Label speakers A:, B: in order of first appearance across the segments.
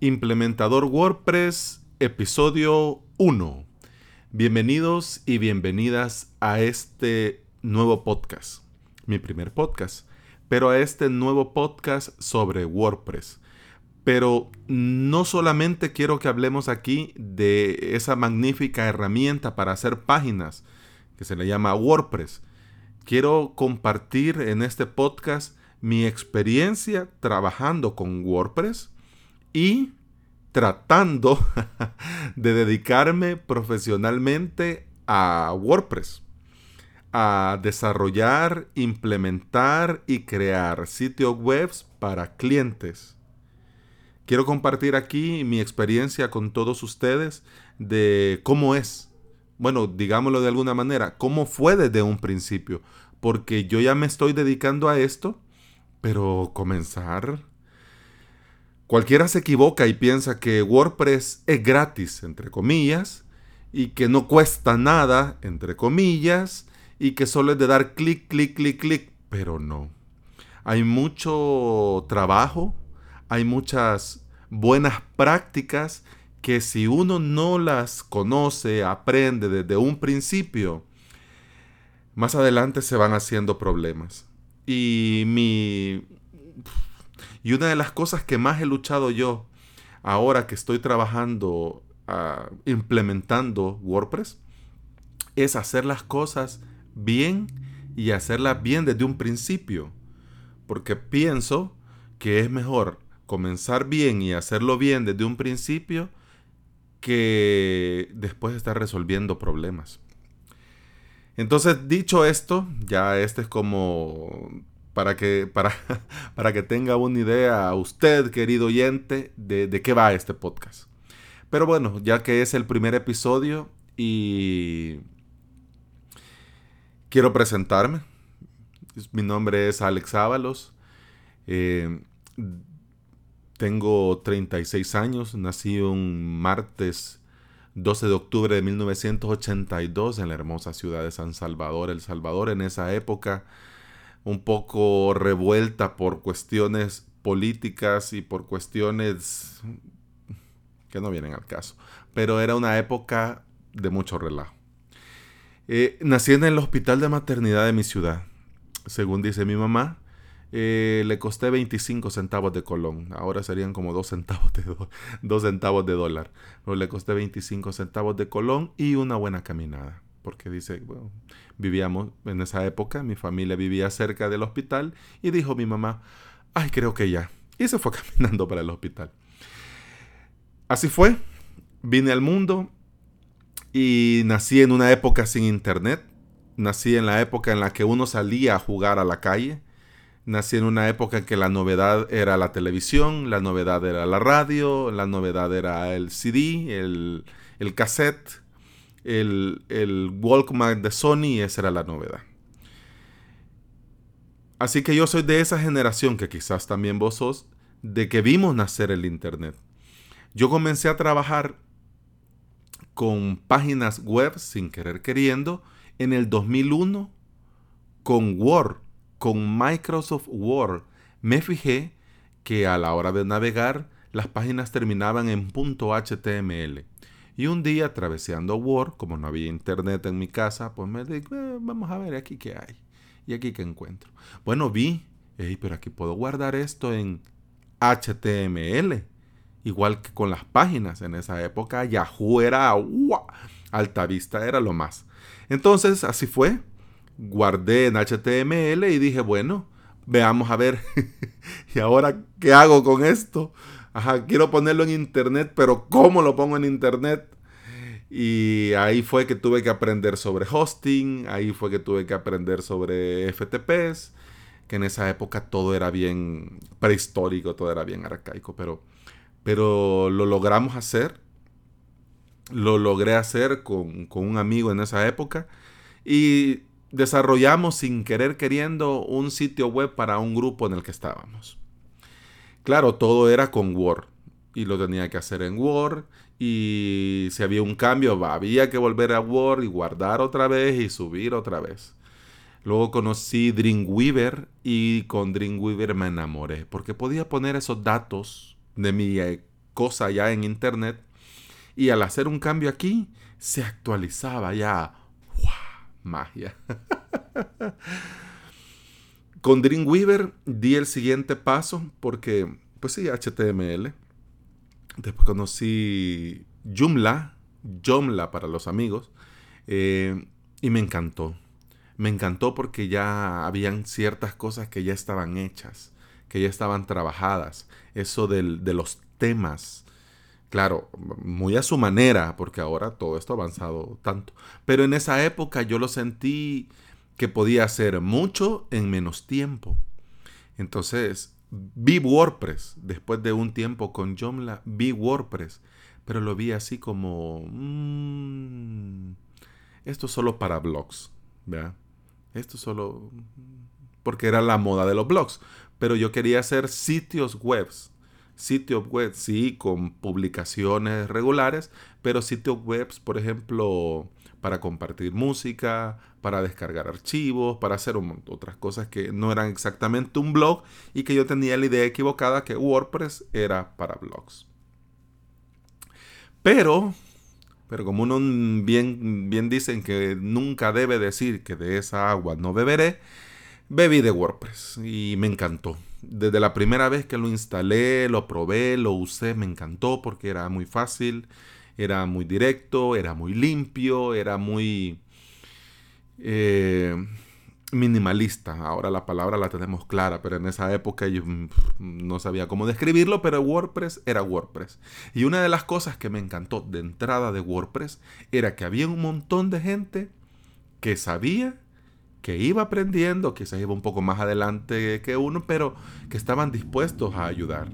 A: Implementador WordPress, episodio 1. Bienvenidos y bienvenidas a este nuevo podcast, mi primer podcast, pero a este nuevo podcast sobre WordPress. Pero no solamente quiero que hablemos aquí de esa magnífica herramienta para hacer páginas que se le llama WordPress. Quiero compartir en este podcast mi experiencia trabajando con WordPress y tratando de dedicarme profesionalmente a WordPress, a desarrollar, implementar y crear sitios web para clientes. Quiero compartir aquí mi experiencia con todos ustedes de cómo es, bueno, digámoslo de alguna manera, cómo fue desde un principio, porque yo ya me estoy dedicando a esto, pero comenzar Cualquiera se equivoca y piensa que WordPress es gratis, entre comillas, y que no cuesta nada, entre comillas, y que solo es de dar clic, clic, clic, clic, pero no. Hay mucho trabajo, hay muchas buenas prácticas que si uno no las conoce, aprende desde un principio, más adelante se van haciendo problemas. Y mi y una de las cosas que más he luchado yo ahora que estoy trabajando, ah, implementando WordPress, es hacer las cosas bien y hacerlas bien desde un principio. Porque pienso que es mejor comenzar bien y hacerlo bien desde un principio que después estar resolviendo problemas. Entonces, dicho esto, ya este es como para que, para, para que tenga una idea usted, querido oyente, de, de qué va este podcast. Pero bueno, ya que es el primer episodio y quiero presentarme. Mi nombre es Alex Ábalos. Eh, tengo 36 años. Nací un martes 12 de octubre de 1982 en la hermosa ciudad de San Salvador, El Salvador. En esa época un poco revuelta por cuestiones políticas y por cuestiones que no vienen al caso. Pero era una época de mucho relajo. Eh, nací en el hospital de maternidad de mi ciudad. Según dice mi mamá, eh, le costé 25 centavos de colón. Ahora serían como 2 centavos de, 2 centavos de dólar. Pero le costé 25 centavos de colón y una buena caminada porque dice, bueno, vivíamos en esa época, mi familia vivía cerca del hospital y dijo mi mamá, ay, creo que ya. Y se fue caminando para el hospital. Así fue, vine al mundo y nací en una época sin internet, nací en la época en la que uno salía a jugar a la calle, nací en una época en que la novedad era la televisión, la novedad era la radio, la novedad era el CD, el, el cassette, el, el Walkman de Sony esa era la novedad. Así que yo soy de esa generación que quizás también vos sos, de que vimos nacer el Internet. Yo comencé a trabajar con páginas web sin querer queriendo en el 2001 con Word, con Microsoft Word. Me fijé que a la hora de navegar las páginas terminaban en .html. Y un día, atravesando Word, como no había internet en mi casa, pues me dije, eh, vamos a ver aquí qué hay. Y aquí qué encuentro. Bueno, vi, pero aquí puedo guardar esto en HTML. Igual que con las páginas en esa época, Yahoo era alta vista, era lo más. Entonces, así fue. Guardé en HTML y dije, bueno, veamos a ver. ¿Y ahora qué hago con esto? Ajá, quiero ponerlo en internet, pero ¿cómo lo pongo en internet? Y ahí fue que tuve que aprender sobre hosting, ahí fue que tuve que aprender sobre FTPs, que en esa época todo era bien prehistórico, todo era bien arcaico, pero, pero lo logramos hacer, lo logré hacer con, con un amigo en esa época y desarrollamos sin querer queriendo un sitio web para un grupo en el que estábamos. Claro, todo era con Word y lo tenía que hacer en Word y si había un cambio había que volver a Word y guardar otra vez y subir otra vez. Luego conocí Dreamweaver y con Dreamweaver me enamoré porque podía poner esos datos de mi eh, cosa ya en internet y al hacer un cambio aquí se actualizaba ya. ¡Wow! Magia. Con Dreamweaver di el siguiente paso porque, pues sí, HTML. Después conocí Joomla, Joomla para los amigos, eh, y me encantó. Me encantó porque ya habían ciertas cosas que ya estaban hechas, que ya estaban trabajadas. Eso de los temas. Claro, muy a su manera, porque ahora todo esto ha avanzado tanto. Pero en esa época yo lo sentí que podía hacer mucho en menos tiempo. Entonces, vi WordPress después de un tiempo con Joomla, vi WordPress, pero lo vi así como, mm, esto es solo para blogs, ¿verdad? Esto solo, porque era la moda de los blogs, pero yo quería hacer sitios webs, sitios web, sí, con publicaciones regulares, pero sitios webs, por ejemplo, para compartir música, para descargar archivos, para hacer otras cosas que no eran exactamente un blog y que yo tenía la idea equivocada que WordPress era para blogs. Pero, pero como uno bien, bien dicen que nunca debe decir que de esa agua no beberé, bebí de WordPress y me encantó. Desde la primera vez que lo instalé, lo probé, lo usé, me encantó porque era muy fácil era muy directo, era muy limpio, era muy eh, minimalista. Ahora la palabra la tenemos clara, pero en esa época yo mm, no sabía cómo describirlo, pero WordPress era WordPress. Y una de las cosas que me encantó de entrada de WordPress era que había un montón de gente que sabía que iba aprendiendo, quizás iba un poco más adelante que uno, pero que estaban dispuestos a ayudar.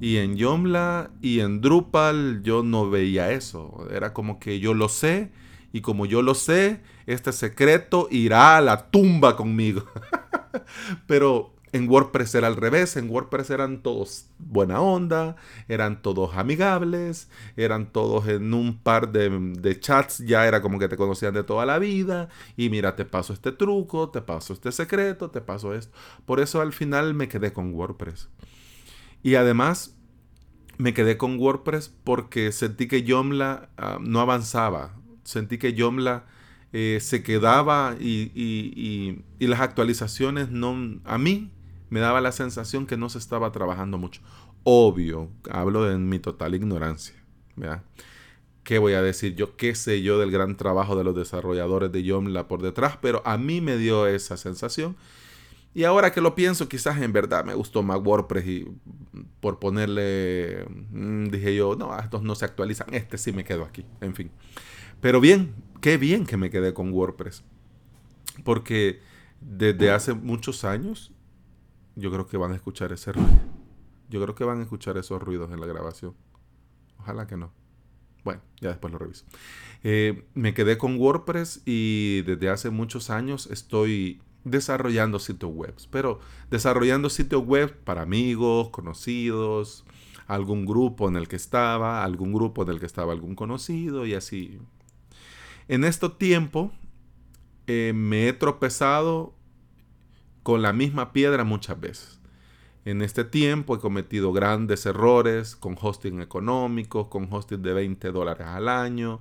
A: Y en Yomla y en Drupal yo no veía eso. Era como que yo lo sé y como yo lo sé, este secreto irá a la tumba conmigo. Pero en WordPress era al revés, en WordPress eran todos buena onda, eran todos amigables, eran todos en un par de, chats, ya era como que te conocían de toda la vida, y mira, te paso este truco, te paso este secreto, te paso esto. Por eso al final me quedé con WordPress. Y además me quedé con WordPress porque sentí que Joomla ah, no avanzaba. Sentí que Joomla eh, se quedaba y, las actualizaciones no... A mí me daba la sensación que no se estaba trabajando mucho. Obvio, hablo de mi total ignorancia. ¿Qué voy a decir yo? ¿Qué sé yo del gran trabajo de los desarrolladores de Joomla por detrás? Pero a mí me dio esa sensación y ahora que lo pienso, quizás en verdad me gustó más WordPress y por ponerle, mm, dije yo, no, estos no se actualizan, este sí me quedo aquí, en fin. Pero bien, qué bien que me quedé con WordPress. Porque desde hace muchos años, yo creo que van a escuchar ese ruido. Yo creo que van a escuchar esos ruidos en la grabación. Ojalá que no. Bueno, ya después lo reviso. Eh, me quedé con WordPress y desde hace muchos años estoy desarrollando sitios web, pero desarrollando sitios web para amigos, conocidos, algún grupo en el que estaba, algún grupo en el que estaba algún conocido y así. En este tiempo eh, me he tropezado con la misma piedra muchas veces. En este tiempo he cometido grandes errores con hosting económico, con hosting de 20 dólares al año,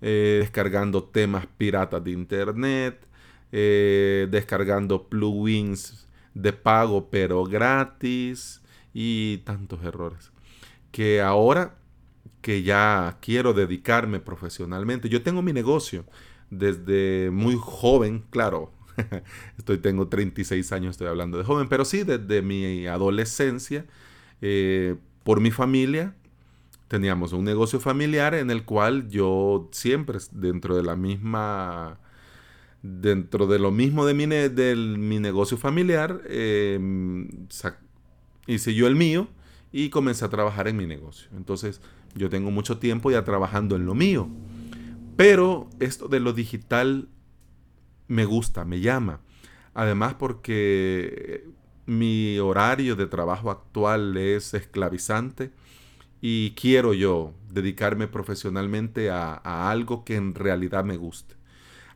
A: eh, descargando temas piratas de internet, eh, descargando plugins de pago pero gratis y tantos errores. Que ahora que ya quiero dedicarme profesionalmente, yo tengo mi negocio desde muy joven, claro, estoy, tengo 36 años, estoy hablando de joven, pero sí desde mi adolescencia, eh, por mi familia, teníamos un negocio familiar en el cual yo siempre dentro de la misma dentro de lo mismo de mi, negocio familiar, em, hice yo el mío y comencé a trabajar en mi negocio. Entonces, yo tengo mucho tiempo ya trabajando en lo mío. Pero esto de lo digital me gusta, me llama. Además porque mi horario de trabajo actual es esclavizante y quiero yo dedicarme profesionalmente a algo que en realidad me guste.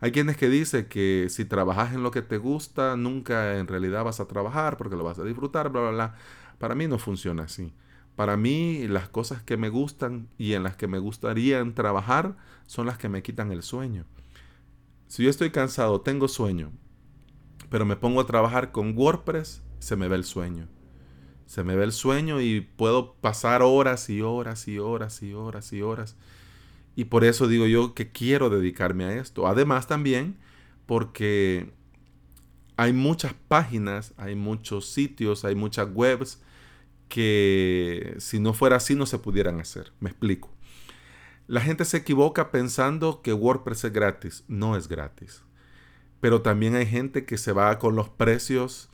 A: Hay quienes que dicen que si trabajas en lo que te gusta, nunca en realidad vas a trabajar porque lo vas a disfrutar, bla, bla, bla. Para mí no funciona así. Para mí las cosas que me gustan y en las que me gustaría trabajar son las que me quitan el sueño. Si yo estoy cansado, tengo sueño, pero me pongo a trabajar con WordPress, se me ve el sueño. Se me ve el sueño y puedo pasar horas y horas y horas y horas y horas. Y por eso digo yo que quiero dedicarme a esto. Además también porque hay muchas páginas, hay muchos sitios, hay muchas webs que si no fuera así no se pudieran hacer. Me explico. La gente se equivoca pensando que WordPress es gratis. No es gratis. Pero también hay gente que se va con los precios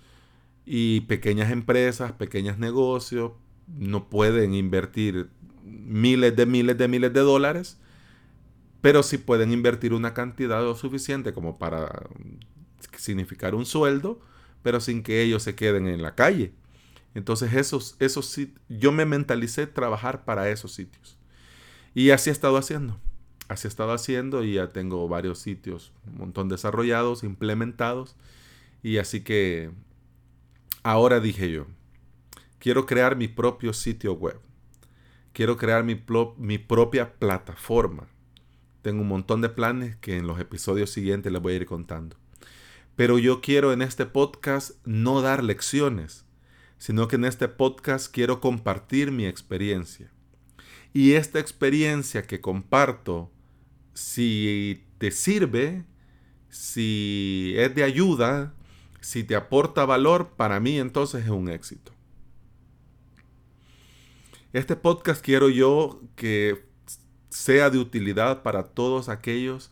A: y pequeñas empresas, pequeños negocios, no pueden invertir miles de miles de miles de dólares, pero sí pueden invertir una cantidad lo suficiente como para significar un sueldo, pero sin que ellos se queden en la calle. Entonces esos, esos yo me mentalicé trabajar para esos sitios. Y así he estado haciendo. Así he estado haciendo y ya tengo varios sitios, un montón desarrollados, implementados. Y así que ahora dije yo, quiero crear mi propio sitio web. Quiero crear mi propia plataforma. Tengo un montón de planes que en los episodios siguientes les voy a ir contando. Pero yo quiero en este podcast no dar lecciones, sino que en este podcast quiero compartir mi experiencia. Y esta experiencia que comparto, si te sirve, si es de ayuda, si te aporta valor, para mí entonces es un éxito. Este podcast quiero yo que sea de utilidad para todos aquellos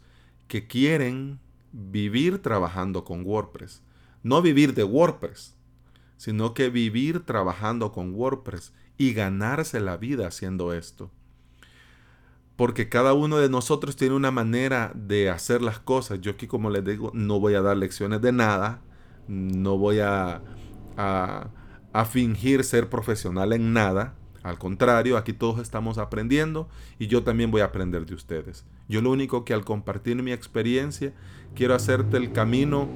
A: que quieren vivir trabajando con WordPress. No vivir de WordPress, sino que vivir trabajando con WordPress y ganarse la vida haciendo esto. Porque cada uno de nosotros tiene una manera de hacer las cosas. Yo aquí, como les digo, no voy a dar lecciones de nada, no voy a, a, fingir ser profesional en nada. Al contrario, aquí todos estamos aprendiendo y yo también voy a aprender de ustedes. Yo lo único que al compartir mi experiencia quiero hacerte el camino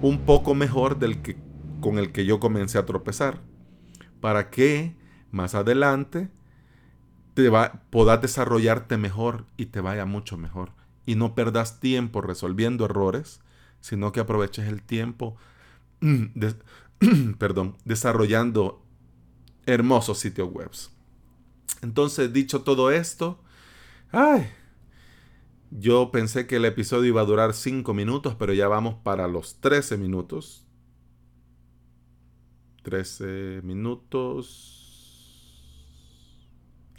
A: un poco mejor del que con el que yo comencé a tropezar, para que más adelante te va, puedas desarrollarte mejor y te vaya mucho mejor. Y no perdas tiempo resolviendo errores, sino que aproveches el tiempo perdón, desarrollando hermosos sitios web. Entonces, dicho todo esto, ay, yo pensé que el episodio iba a durar 5 minutos, pero ya vamos para los 13 minutos. 13 minutos.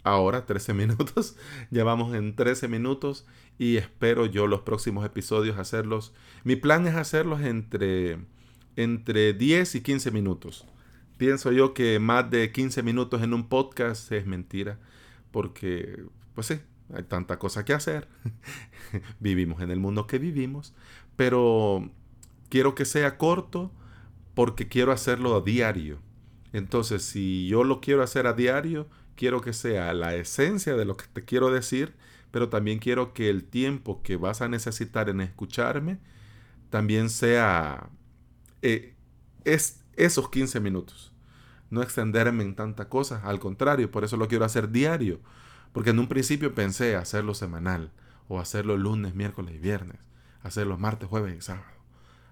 A: Ahora 13 minutos. Ya vamos en 13 minutos y espero yo los próximos episodios hacerlos. Mi plan es hacerlos entre, entre 10 y 15 minutos. Pienso yo que más de 15 minutos en un podcast es mentira. Porque, pues sí, hay tanta cosa que hacer. vivimos en el mundo que vivimos. Pero quiero que sea corto porque quiero hacerlo a diario. Entonces, si yo lo quiero hacer a diario, quiero que sea la esencia de lo que te quiero decir, pero también quiero que el tiempo que vas a necesitar en escucharme también sea eh, es esos 15 minutos. No extenderme en tanta cosa, al contrario, por eso lo quiero hacer diario, porque en un principio pensé hacerlo semanal, o hacerlo lunes, miércoles y viernes, hacerlo martes, jueves y sábado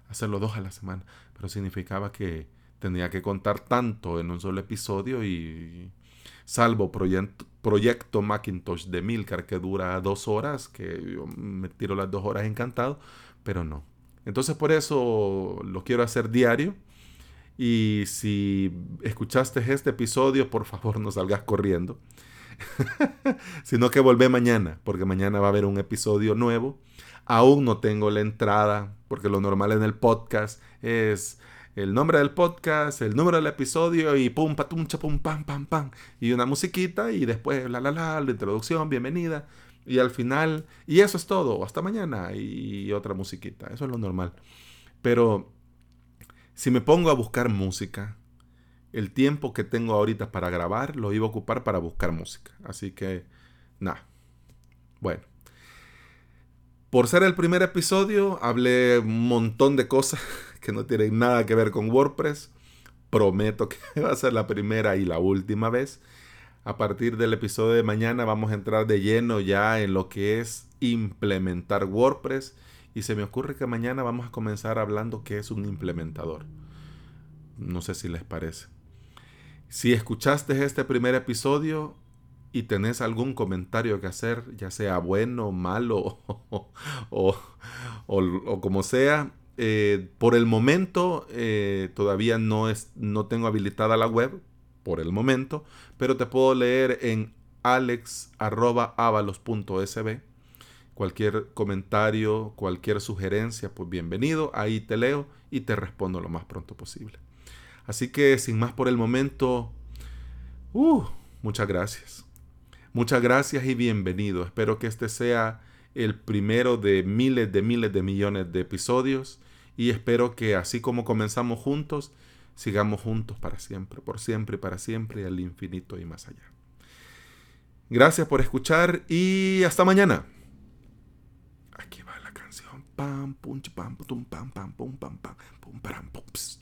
A: hacerlo dos a la semana, pero significaba que tenía que contar tanto en un solo episodio y salvo proyecto, proyecto Macintosh de Milcar que dura dos horas, que yo me tiro las dos horas encantado, pero no. Entonces por eso lo quiero hacer diario. Y si escuchaste este episodio, por favor no salgas corriendo. sino que volvé mañana, porque mañana va a haber un episodio nuevo. Aún no tengo la entrada, porque lo normal en el podcast es el nombre del podcast, el número del episodio y pum, patum, chapum, pam, pam, pam. Y una musiquita y después la, la, la, la introducción, bienvenida. Y al final, y eso es todo, hasta mañana y otra musiquita. Eso es lo normal. Pero si me pongo a buscar música, el tiempo que tengo ahorita para grabar lo iba a ocupar para buscar música. Así que, nada. Bueno. Por ser el primer episodio, hablé un montón de cosas que no tienen nada que ver con WordPress. Prometo que va a ser la primera y la última vez. A partir del episodio de mañana vamos a entrar de lleno ya en lo que es implementar WordPress. Y se me ocurre que mañana vamos a comenzar hablando qué es un implementador. No sé si les parece. Si escuchaste este primer episodio y tenés algún comentario que hacer, ya sea bueno, malo o, como sea, eh, por el momento eh, todavía no, es, no tengo habilitada la web, por el momento, pero te puedo leer en alex.avalos.sb. Cualquier comentario, cualquier sugerencia, pues bienvenido. Ahí te leo y te respondo lo más pronto posible. Así que sin más por el momento, uh, muchas gracias. Muchas gracias y bienvenido. Espero que este sea el primero de miles de miles de millones de episodios y espero que así como comenzamos juntos, sigamos juntos para siempre, por siempre y para siempre al infinito y más allá. Gracias por escuchar y hasta mañana. Aquí va la canción. Pam, pum, pam, pum, pam, pam, pum, pam, pam, pum, pam, pum.